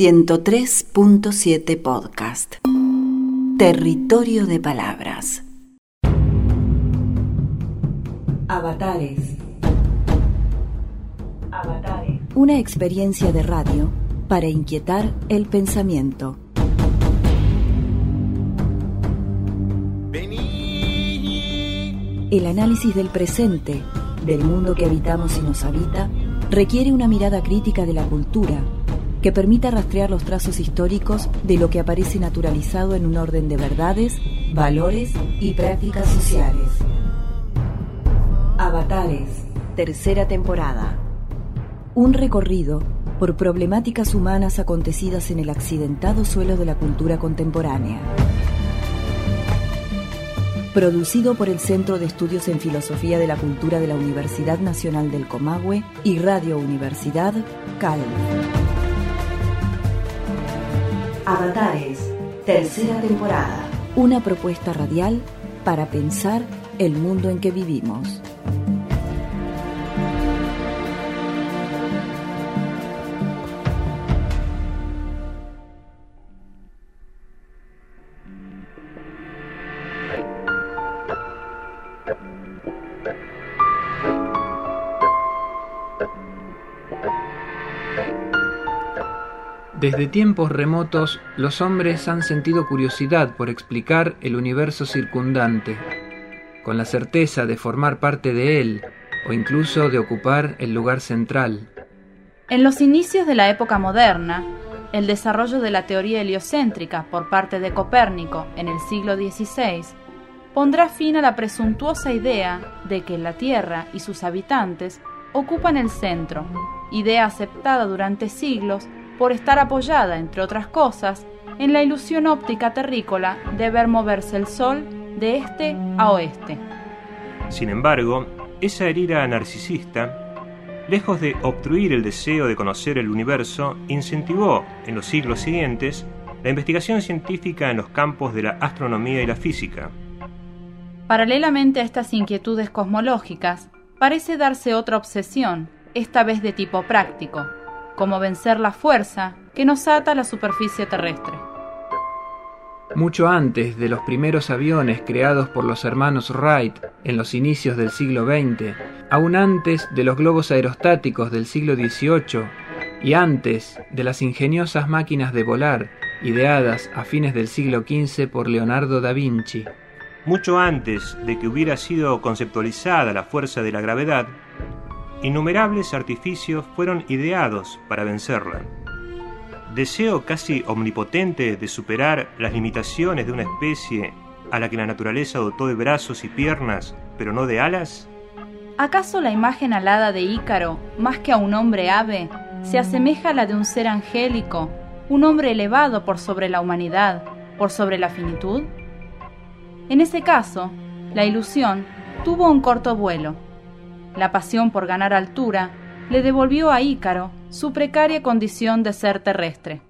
103.7 Podcast. Territorio de Palabras. Avatares. Avatares. Una experiencia de radio para inquietar el pensamiento. El análisis del presente, del mundo que habitamos y nos habita, requiere una mirada crítica de la cultura que permita rastrear los trazos históricos de lo que aparece naturalizado en un orden de verdades, valores y prácticas sociales. Avatares, tercera temporada. Un recorrido por problemáticas humanas acontecidas en el accidentado suelo de la cultura contemporánea. Producido por el Centro de Estudios en Filosofía de la Cultura de la Universidad Nacional del Comahue y Radio Universidad CAL. Avatares, tercera temporada. Una propuesta radial para pensar el mundo en que vivimos. Desde tiempos remotos, los hombres han sentido curiosidad por explicar el universo circundante, con la certeza de formar parte de él o incluso de ocupar el lugar central. En los inicios de la época moderna, el desarrollo de la teoría heliocéntrica por parte de Copérnico en el siglo XVI pondrá fin a la presuntuosa idea de que la Tierra y sus habitantes ocupan el centro, idea aceptada durante siglos por estar apoyada, entre otras cosas, en la ilusión óptica terrícola de ver moverse el Sol de este a oeste. Sin embargo, esa herida narcisista, lejos de obstruir el deseo de conocer el universo, incentivó en los siglos siguientes la investigación científica en los campos de la astronomía y la física. Paralelamente a estas inquietudes cosmológicas, parece darse otra obsesión, esta vez de tipo práctico, como vencer la fuerza que nos ata a la superficie terrestre. Mucho antes de los primeros aviones creados por los hermanos Wright en los inicios del siglo XX, aún antes de los globos aerostáticos del siglo XVIII y antes de las ingeniosas máquinas de volar ideadas a fines del siglo XV por Leonardo da Vinci. Mucho antes de que hubiera sido conceptualizada la fuerza de la gravedad, innumerables artificios fueron ideados para vencerla. Deseo casi omnipotente de superar las limitaciones de una especie a la que la naturaleza dotó de brazos y piernas, pero no de alas? ¿Acaso la imagen alada de Ícaro, más que a un hombre ave, se asemeja a la de un ser angélico, un hombre elevado por sobre la humanidad, por sobre la finitud? En ese caso, la ilusión tuvo un corto vuelo la pasión por ganar altura le devolvió a Ícaro su precaria condición de ser terrestre.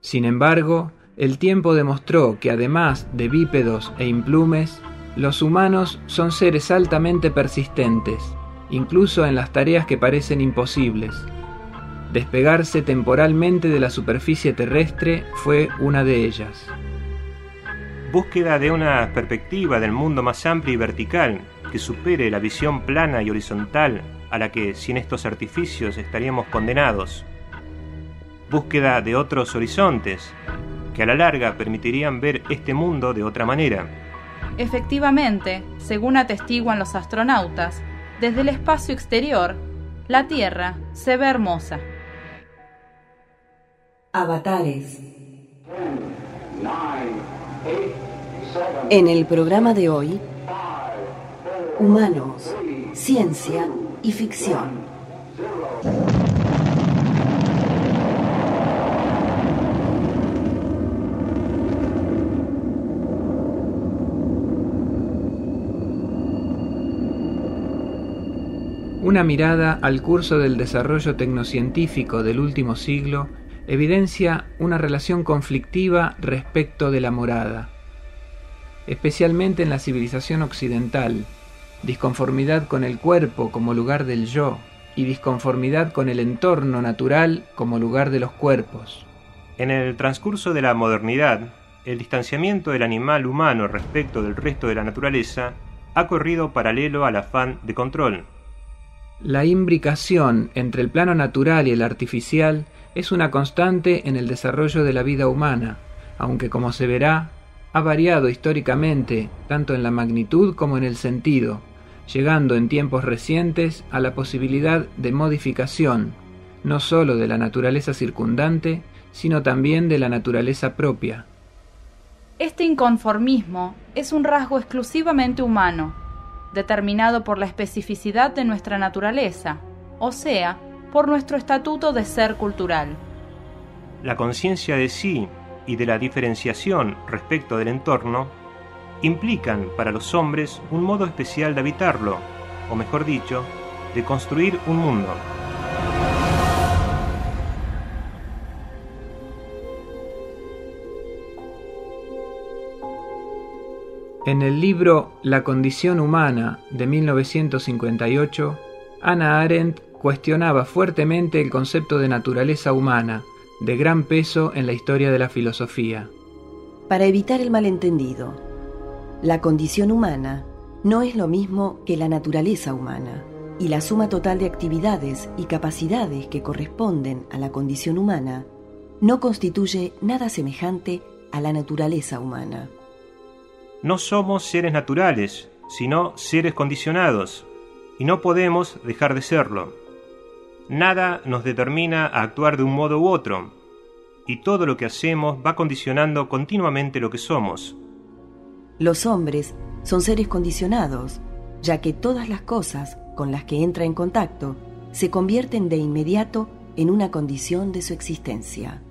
Sin embargo, el tiempo demostró que además de bípedos e implumes, los humanos son seres altamente persistentes, incluso en las tareas que parecen imposibles. Despegarse temporalmente de la superficie terrestre fue una de ellas. Búsqueda de una perspectiva del mundo más amplia y vertical, que supere la visión plana y horizontal a la que sin estos artificios estaríamos condenados. Búsqueda de otros horizontes que a la larga permitirían ver este mundo de otra manera. Efectivamente, según atestiguan los astronautas, desde el espacio exterior, la Tierra se ve hermosa. Avatares. En el programa de hoy, Humanos, Ciencia y Ficción. Una mirada al curso del desarrollo tecnocientífico del último siglo evidencia una relación conflictiva respecto de la morada, especialmente en la civilización occidental, disconformidad con el cuerpo como lugar del yo y disconformidad con el entorno natural como lugar de los cuerpos. En el transcurso de la modernidad, el distanciamiento del animal humano respecto del resto de la naturaleza ha corrido paralelo al afán de control. La imbricación entre el plano natural y el artificial es una constante en el desarrollo de la vida humana, aunque como se verá, ha variado históricamente tanto en la magnitud como en el sentido, llegando en tiempos recientes a la posibilidad de modificación, no sólo de la naturaleza circundante, sino también de la naturaleza propia. Este inconformismo es un rasgo exclusivamente humano, determinado por la especificidad de nuestra naturaleza, o sea, por nuestro estatuto de ser cultural. La conciencia de sí y de la diferenciación respecto del entorno implican para los hombres un modo especial de habitarlo, o mejor dicho, de construir un mundo. En el libro La condición humana de 1958, Anna Arendt cuestionaba fuertemente el concepto de naturaleza humana, de gran peso en la historia de la filosofía. Para evitar el malentendido, la condición humana no es lo mismo que la naturaleza humana, y la suma total de actividades y capacidades que corresponden a la condición humana no constituye nada semejante a la naturaleza humana. No somos seres naturales, sino seres condicionados, y no podemos dejar de serlo. Nada nos determina a actuar de un modo u otro, y todo lo que hacemos va condicionando continuamente lo que somos. Los hombres son seres condicionados, ya que todas las cosas con las que entra en contacto se convierten de inmediato en una condición de su existencia.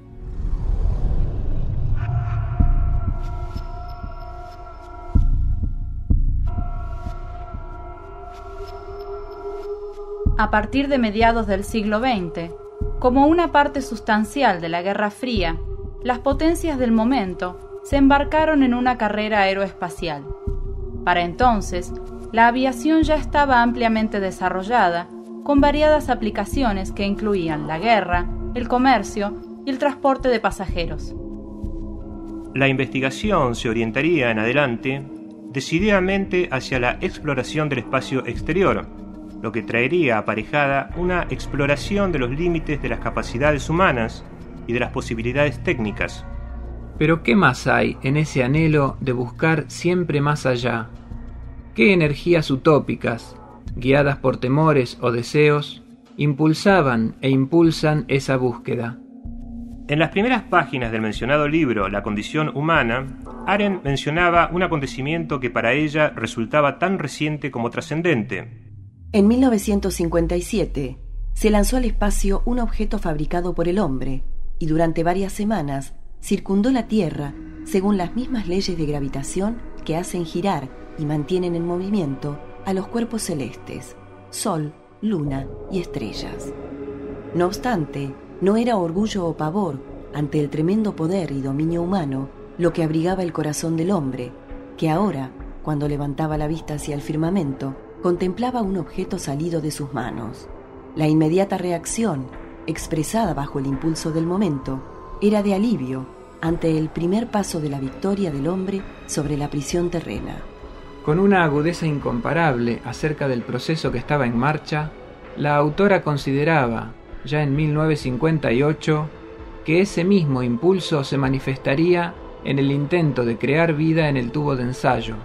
a partir de mediados del siglo XX, como una parte sustancial de la Guerra Fría, las potencias del momento se embarcaron en una carrera aeroespacial. Para entonces, la aviación ya estaba ampliamente desarrollada, con variadas aplicaciones que incluían la guerra, el comercio y el transporte de pasajeros. La investigación se orientaría en adelante decididamente hacia la exploración del espacio exterior, lo que traería aparejada una exploración de los límites de las capacidades humanas y de las posibilidades técnicas. Pero ¿qué más hay en ese anhelo de buscar siempre más allá? ¿Qué energías utópicas, guiadas por temores o deseos, impulsaban e impulsan esa búsqueda? En las primeras páginas del mencionado libro La condición humana, Aren mencionaba un acontecimiento que para ella resultaba tan reciente como trascendente, en 1957 se lanzó al espacio un objeto fabricado por el hombre y durante varias semanas circundó la Tierra según las mismas leyes de gravitación que hacen girar y mantienen en movimiento a los cuerpos celestes, Sol, Luna y estrellas. No obstante, no era orgullo o pavor ante el tremendo poder y dominio humano lo que abrigaba el corazón del hombre, que ahora, cuando levantaba la vista hacia el firmamento, contemplaba un objeto salido de sus manos. La inmediata reacción, expresada bajo el impulso del momento, era de alivio ante el primer paso de la victoria del hombre sobre la prisión terrena. Con una agudeza incomparable acerca del proceso que estaba en marcha, la autora consideraba, ya en 1958, que ese mismo impulso se manifestaría en el intento de crear vida en el tubo de ensayo,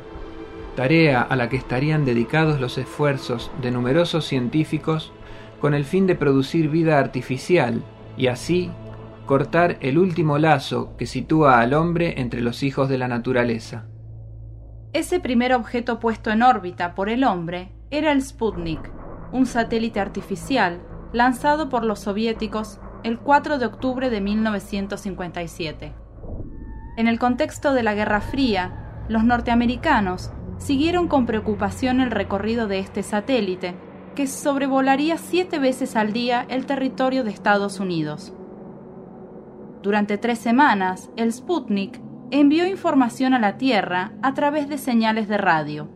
tarea a la que estarían dedicados los esfuerzos de numerosos científicos con el fin de producir vida artificial y así el último lazo que sitúa al hombre entre los hijos de la naturaleza. Ese primer objeto puesto en órbita por el hombre era el Sputnik, un satélite artificial lanzado por los soviéticos el 4 de octubre de 1957. En el contexto de la Guerra Fría, los norteamericanos siguieron con preocupación el recorrido de este satélite, que sobrevolaría siete veces al día el territorio de Estados Unidos. Durante tres semanas, el Sputnik envió información a la Tierra a través de señales de radio.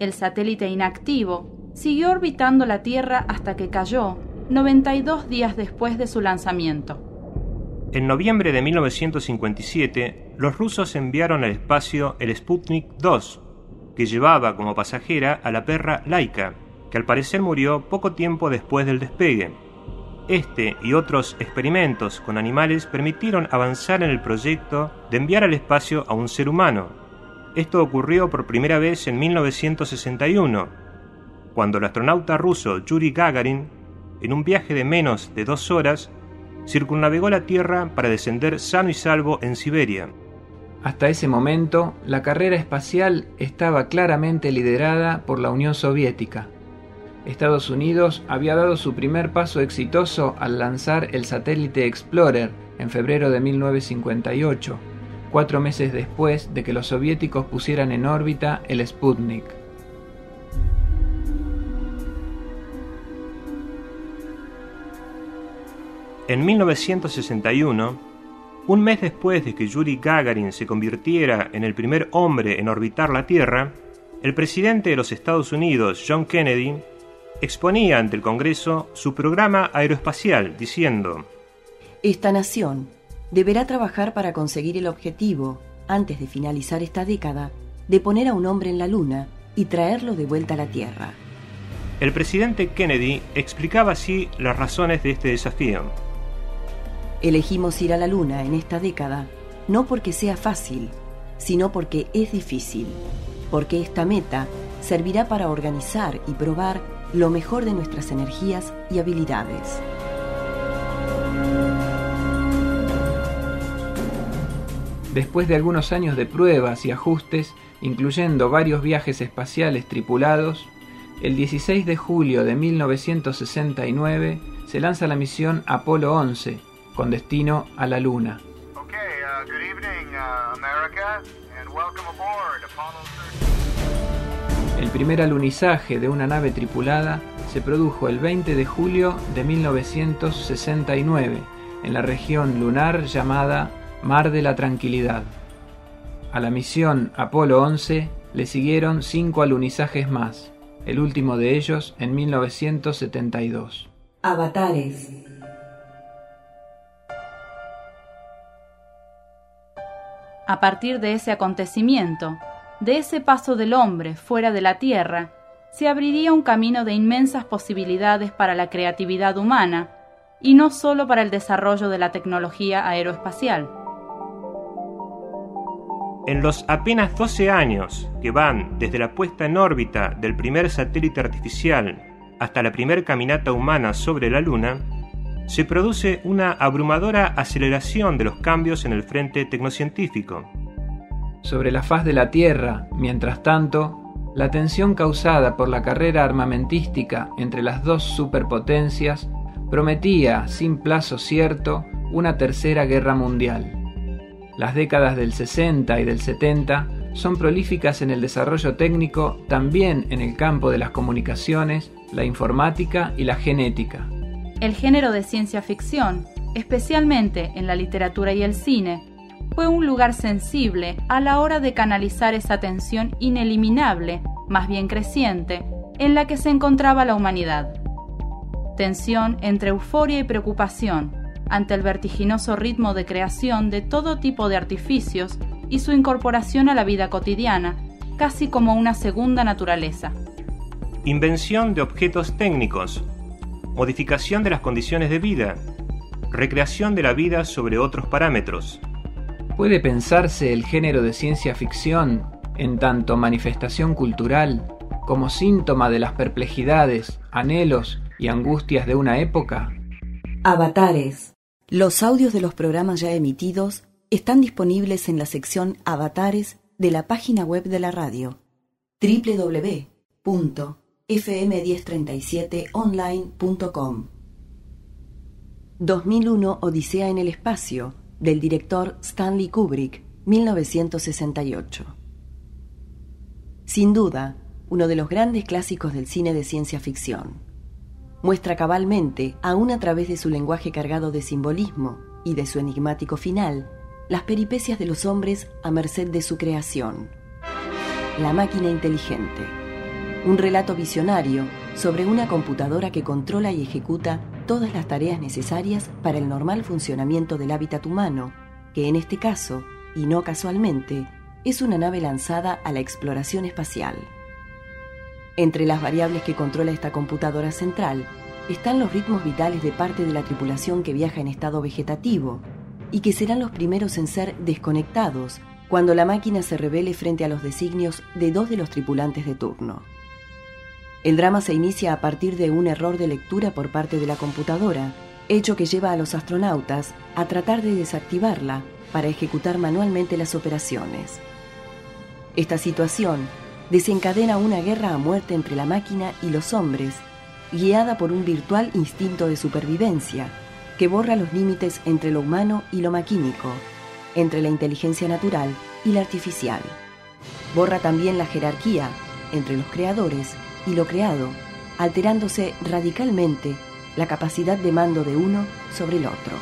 El satélite inactivo siguió orbitando la Tierra hasta que cayó 92 días después de su lanzamiento. En noviembre de 1957, los rusos enviaron al espacio el Sputnik 2, que llevaba como pasajera a la perra Laika, que al parecer murió poco tiempo después del despegue. Este y otros experimentos con animales permitieron avanzar en el proyecto de enviar al espacio a un ser humano. Esto ocurrió por primera vez en 1961, cuando el astronauta ruso Yuri Gagarin, en un viaje de menos de dos horas, circunnavegó la Tierra para descender sano y salvo en Siberia. Hasta ese momento, la carrera espacial estaba claramente liderada por la Unión Soviética. Estados Unidos había dado su primer paso exitoso al lanzar el satélite Explorer en febrero de 1958, cuatro meses después de que los soviéticos pusieran en órbita el Sputnik. En 1961, un mes después de que Yuri Gagarin se convirtiera en el primer hombre en orbitar la Tierra, el presidente de los Estados Unidos, John Kennedy, exponía ante el Congreso su programa aeroespacial, diciendo, Esta nación deberá trabajar para conseguir el objetivo, antes de finalizar esta década, de poner a un hombre en la Luna y traerlo de vuelta a la Tierra. El presidente Kennedy explicaba así las razones de este desafío. Elegimos ir a la Luna en esta década no porque sea fácil, sino porque es difícil, porque esta meta servirá para organizar y probar lo mejor de nuestras energías y habilidades. Después de algunos años de pruebas y ajustes, incluyendo varios viajes espaciales tripulados, el 16 de julio de 1969 se lanza la misión Apolo 11, con destino a la Luna. El primer alunizaje de una nave tripulada se produjo el 20 de julio de 1969 en la región lunar llamada Mar de la Tranquilidad. A la misión Apolo 11 le siguieron cinco alunizajes más, el último de ellos en 1972. Avatares A partir de ese acontecimiento, de ese paso del hombre fuera de la Tierra, se abriría un camino de inmensas posibilidades para la creatividad humana y no solo para el desarrollo de la tecnología aeroespacial. En los apenas 12 años que van desde la puesta en órbita del primer satélite artificial hasta la primera caminata humana sobre la Luna, se produce una abrumadora aceleración de los cambios en el frente tecnocientífico. Sobre la faz de la Tierra, mientras tanto, la tensión causada por la carrera armamentística entre las dos superpotencias prometía, sin plazo cierto, una tercera guerra mundial. Las décadas del 60 y del 70 son prolíficas en el desarrollo técnico también en el campo de las comunicaciones, la informática y la genética el género de ciencia ficción, especialmente en la literatura y el cine, fue un lugar sensible a la hora de canalizar esa tensión ineliminable, más bien creciente, en la que se encontraba la humanidad. Tensión entre euforia y preocupación ante el vertiginoso ritmo de creación de todo tipo de artificios y su incorporación a la vida cotidiana, casi como una segunda naturaleza. Invención de objetos técnicos, modificación de las condiciones de vida, recreación de la vida sobre otros parámetros. ¿Puede pensarse el género de ciencia ficción, en tanto manifestación cultural, como síntoma de las perplejidades, anhelos y angustias de una época? Avatares. Los audios de los programas ya emitidos están disponibles en la sección Avatares de la página web de la radio www fm1037online.com 2001 Odisea en el espacio del director Stanley Kubrick 1968 Sin duda, uno de los grandes clásicos del cine de ciencia ficción. Muestra cabalmente, aún a través de su lenguaje cargado de simbolismo y de su enigmático final, las peripecias de los hombres a merced de su creación. La máquina inteligente un relato visionario sobre una computadora que controla y ejecuta todas las tareas necesarias para el normal funcionamiento del hábitat humano, que en este caso, y no casualmente, es una nave lanzada a la exploración espacial. Entre las variables que controla esta computadora central están los ritmos vitales de parte de la tripulación que viaja en estado vegetativo y que serán los primeros en ser desconectados cuando la máquina se revele frente a los designios de dos de los tripulantes de turno. El drama se inicia a partir de un error de lectura por parte de la computadora, hecho que lleva a los astronautas a tratar de desactivarla para ejecutar manualmente las operaciones. Esta situación desencadena una guerra a muerte entre la máquina y los hombres, guiada por un virtual instinto de supervivencia que borra los límites entre lo humano y lo maquínico, entre la inteligencia natural y la artificial. Borra también la jerarquía entre los creadores y lo creado, alterándose radicalmente la capacidad de mando de uno sobre el otro.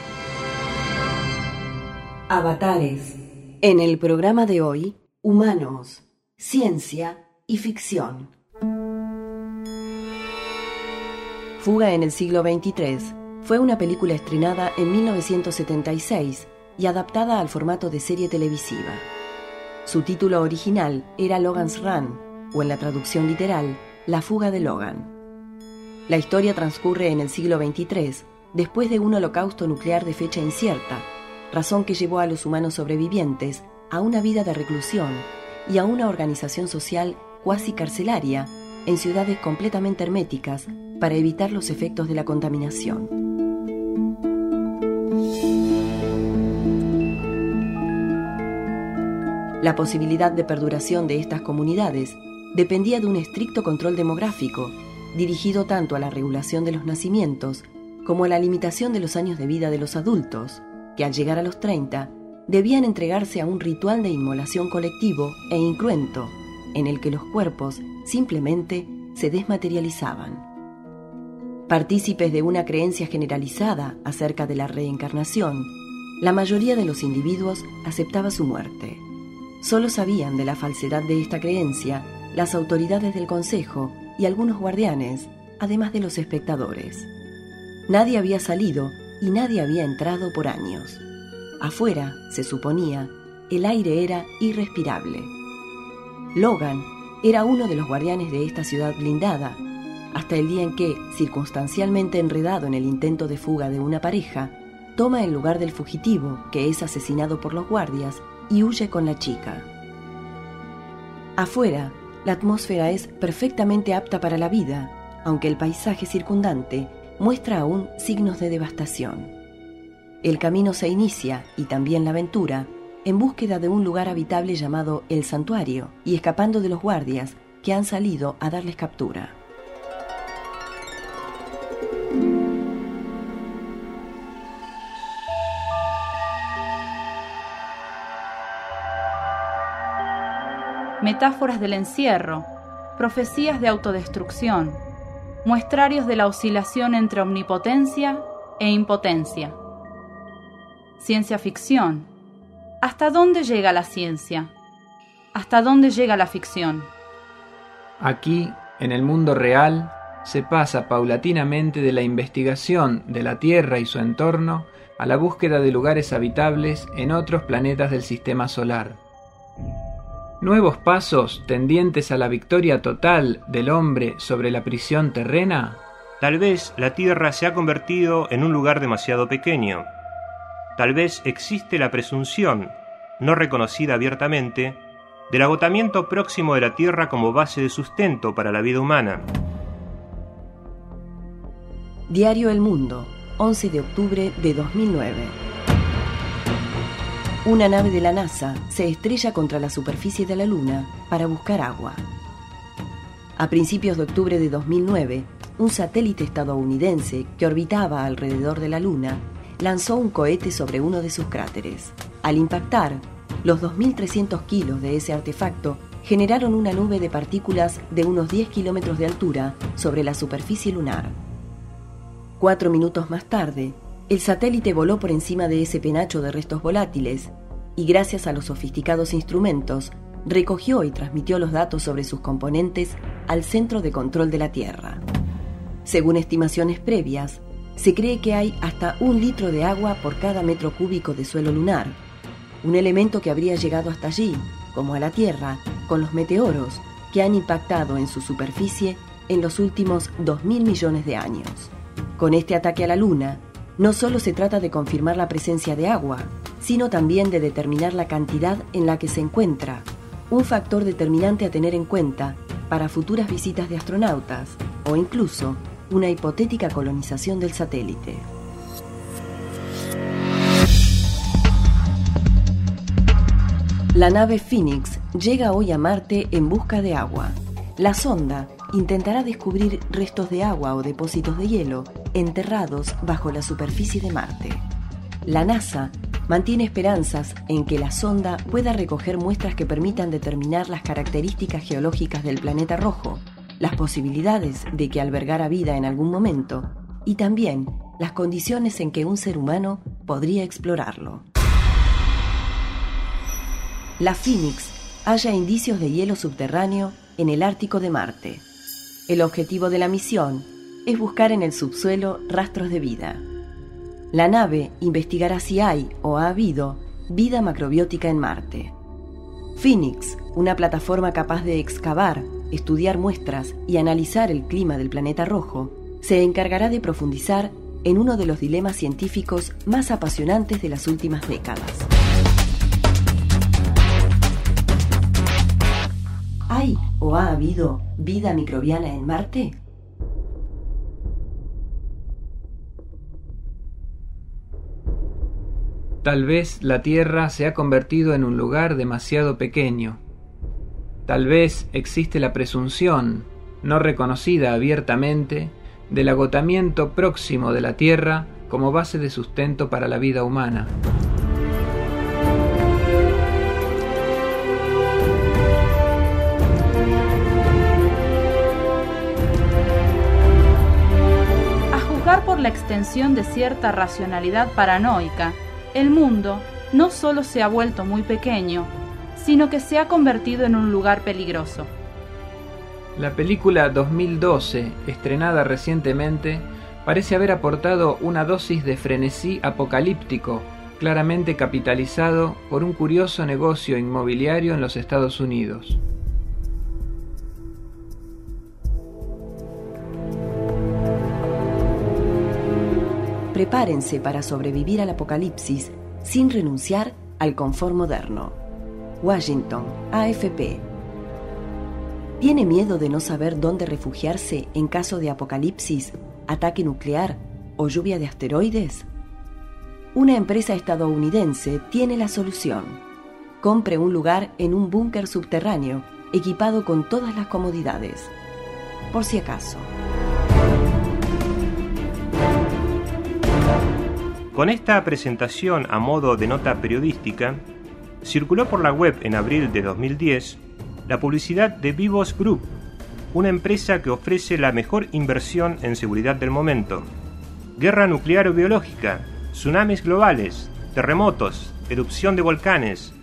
Avatares. En el programa de hoy, humanos ciencia y ficción. Fuga en el siglo XXIII fue una película estrenada en 1976 y adaptada al formato de serie televisiva. Su título original era Logan's Run, o en la traducción literal, La fuga de Logan. La historia transcurre en el siglo XXIII, después de un holocausto nuclear de fecha incierta, razón que llevó a los humanos sobrevivientes a una vida de reclusión y a una organización social cuasi carcelaria en ciudades completamente herméticas para evitar los efectos de la contaminación. La posibilidad de perduración de estas comunidades dependía de un estricto control demográfico, dirigido tanto a la regulación de los nacimientos como a la limitación de los años de vida de los adultos, que al llegar a los 30 debían entregarse a un ritual de inmolación colectivo e incruento, en el que los cuerpos simplemente se desmaterializaban. Partícipes de una creencia generalizada acerca de la reencarnación, la mayoría de los individuos aceptaba su muerte. Solo sabían de la falsedad de esta creencia las autoridades del Consejo y algunos guardianes, además de los espectadores. Nadie había salido y nadie había entrado por años. Afuera, se suponía, el aire era irrespirable. Logan era uno de los guardianes de esta ciudad blindada, hasta el día en que, circunstancialmente enredado en el intento de fuga de una pareja, toma el lugar del fugitivo, que es asesinado por los guardias, y huye con la chica. Afuera, la atmósfera es perfectamente apta para la vida, aunque el paisaje circundante muestra aún signos de devastación. El camino se inicia, y también la aventura, en búsqueda de un lugar habitable llamado El Santuario y escapando de los guardias que han salido a darles captura. Metáforas del encierro, profecías de autodestrucción, muestrarios de la oscilación entre omnipotencia e impotencia. Ciencia ficción. ¿Hasta dónde llega la ciencia? ¿Hasta dónde llega la ficción? Aquí, en el mundo real, se pasa paulatinamente de la investigación de la Tierra y su entorno a la búsqueda de lugares habitables en otros planetas del sistema solar. Nuevos pasos tendientes a la victoria total del hombre sobre la prisión terrena. Tal vez la Tierra se ha convertido en un lugar demasiado pequeño, tal vez existe la presunción, no reconocida abiertamente, del agotamiento próximo de la Tierra como base de sustento para la vida humana. Diario El Mundo, 11 de octubre de 2009. Una nave de la NASA se estrella contra la superficie de la Luna para buscar agua. A principios de octubre de 2009, un satélite estadounidense que orbitaba alrededor de la Luna lanzó un cohete sobre uno de sus cráteres. Al impactar, los 2.300 kilos de ese artefacto generaron una nube de partículas de unos 10 kilómetros de altura sobre la superficie lunar. Cuatro minutos más tarde, el satélite voló por encima de ese penacho de restos volátiles y gracias a los sofisticados instrumentos recogió y transmitió los datos sobre sus componentes al centro de control de la Tierra. Según estimaciones previas, se cree que hay hasta un litro de agua por cada metro cúbico de suelo lunar, un elemento que habría llegado hasta allí, como a la Tierra, con los meteoros que han impactado en su superficie en los últimos 2.000 millones de años. Con este ataque a la Luna, no solo se trata de confirmar la presencia de agua, sino también de determinar la cantidad en la que se encuentra, un factor determinante a tener en cuenta para futuras visitas de astronautas o incluso una hipotética colonización del satélite. La nave Phoenix llega hoy a Marte en busca de agua. La sonda intentará descubrir restos de agua o depósitos de hielo enterrados bajo la superficie de Marte. La NASA mantiene esperanzas en que la sonda pueda recoger muestras que permitan determinar las características geológicas del planeta rojo, las posibilidades de que albergara vida en algún momento y también las condiciones en que un ser humano podría explorarlo. La Phoenix halla indicios de hielo subterráneo en el Ártico de Marte. El objetivo de la misión es buscar en el subsuelo rastros de vida. La nave investigará si hay o ha habido vida macrobiótica en Marte. Phoenix, una plataforma capaz de excavar, estudiar muestras y analizar el clima del planeta rojo, se encargará de profundizar en uno de los dilemas científicos más apasionantes de las últimas décadas. ¿Hay o ha habido vida microbiana en Marte? Tal vez la Tierra se ha convertido en un lugar demasiado pequeño. Tal vez existe la presunción, no reconocida abiertamente, del agotamiento próximo de la Tierra como base de sustento para la vida humana. La extensión de cierta racionalidad paranoica, el mundo no solo se ha vuelto muy pequeño, sino que se ha convertido en un lugar peligroso. La película 2012, estrenada recientemente, parece haber aportado una dosis de frenesí apocalíptico, claramente capitalizado por un curioso negocio inmobiliario en los Estados Unidos. Prepárense para sobrevivir al apocalipsis sin renunciar al confort moderno. Washington, AFP. ¿Tiene miedo de no saber dónde refugiarse en caso de apocalipsis, ataque nuclear o lluvia de asteroides? Una empresa estadounidense tiene la solución. Compre un lugar en un búnker subterráneo equipado con todas las comodidades. Por si acaso. Con esta presentación a modo de nota periodística, circuló por la web en abril de 2010 la publicidad de Vivos Group, una empresa que ofrece la mejor inversión en seguridad del momento. Guerra nuclear o biológica, tsunamis globales, terremotos, erupción de volcanes,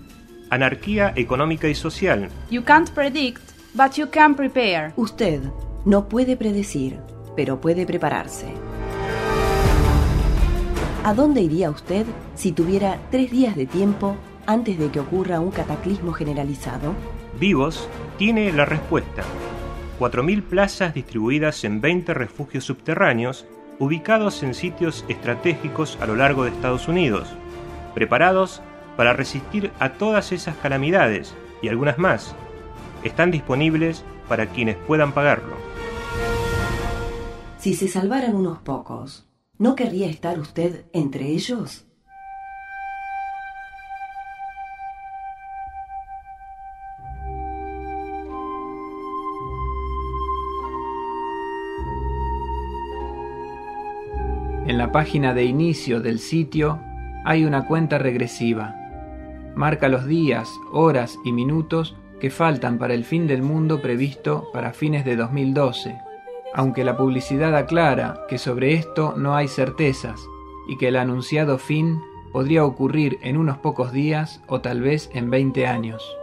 anarquía económica y social. You can't predict, but you can prepare. Usted no puede predecir, pero puede prepararse. ¿A dónde iría usted si tuviera tres días de tiempo antes de que ocurra un cataclismo generalizado? Vivos tiene la respuesta. 4.000 plazas distribuidas en 20 refugios subterráneos ubicados en sitios estratégicos a lo largo de Estados Unidos, preparados para resistir a todas esas calamidades y algunas más. Están disponibles para quienes puedan pagarlo. Si se salvaran unos pocos, ¿No querría estar usted entre ellos? En la página de inicio del sitio hay una cuenta regresiva. Marca los días, horas y minutos que faltan para el fin del mundo previsto para fines de 2012 aunque la publicidad aclara que sobre esto no hay certezas y que el anunciado fin podría ocurrir en unos pocos días o tal vez en 20 años.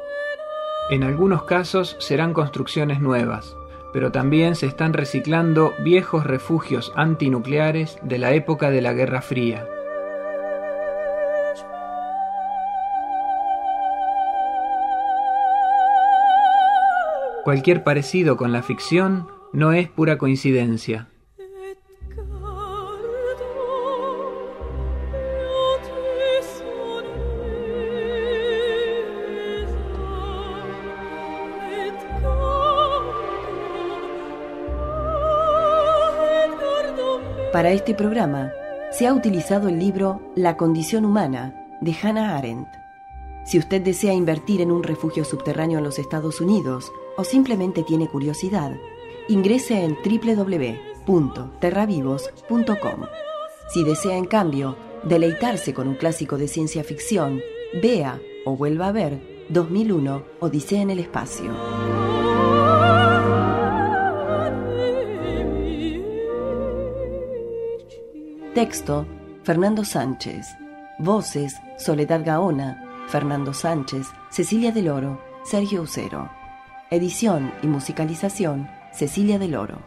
En algunos casos serán construcciones nuevas, pero también se están reciclando viejos refugios antinucleares de la época de la Guerra Fría. Cualquier parecido con la ficción no es pura coincidencia. Para este programa se ha utilizado el libro La condición humana de Hannah Arendt. Si usted desea invertir en un refugio subterráneo en los Estados Unidos o simplemente tiene curiosidad, ingrese en www.terravivos.com. Si desea, en cambio, deleitarse con un clásico de ciencia ficción, vea o vuelva a ver 2001 Odisea en el Espacio. Texto, Fernando Sánchez. Voces, Soledad Gaona, Fernando Sánchez, Cecilia del Oro, Sergio Ucero. Edición y musicalización, Cecilia del Oro.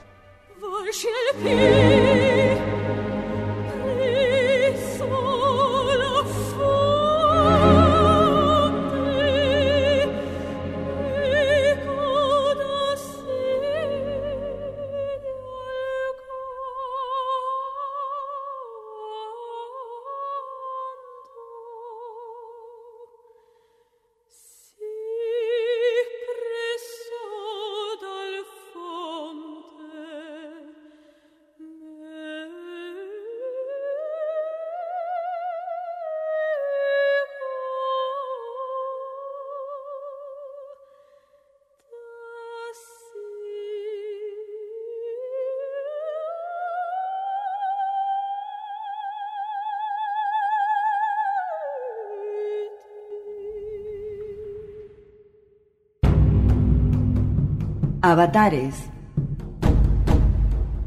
Avatares.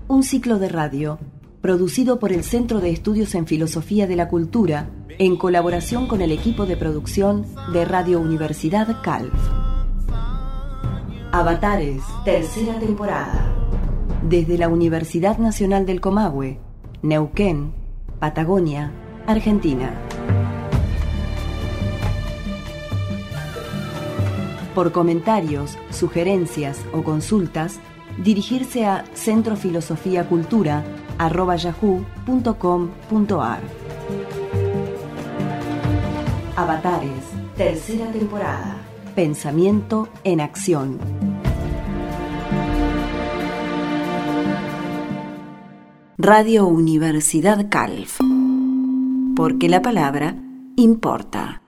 Un ciclo de radio producido por el Centro de Estudios en Filosofía de la Cultura en colaboración con el equipo de producción de Radio Universidad Calv. Avatares, tercera temporada. Desde la Universidad Nacional del Comahue, Neuquén, Patagonia, Argentina. Por comentarios, sugerencias o consultas, dirigirse a centrofilosofiacultura.yahoo.com.ar Avatares, tercera temporada. Pensamiento en acción. Radio Universidad Calf. Porque la palabra importa.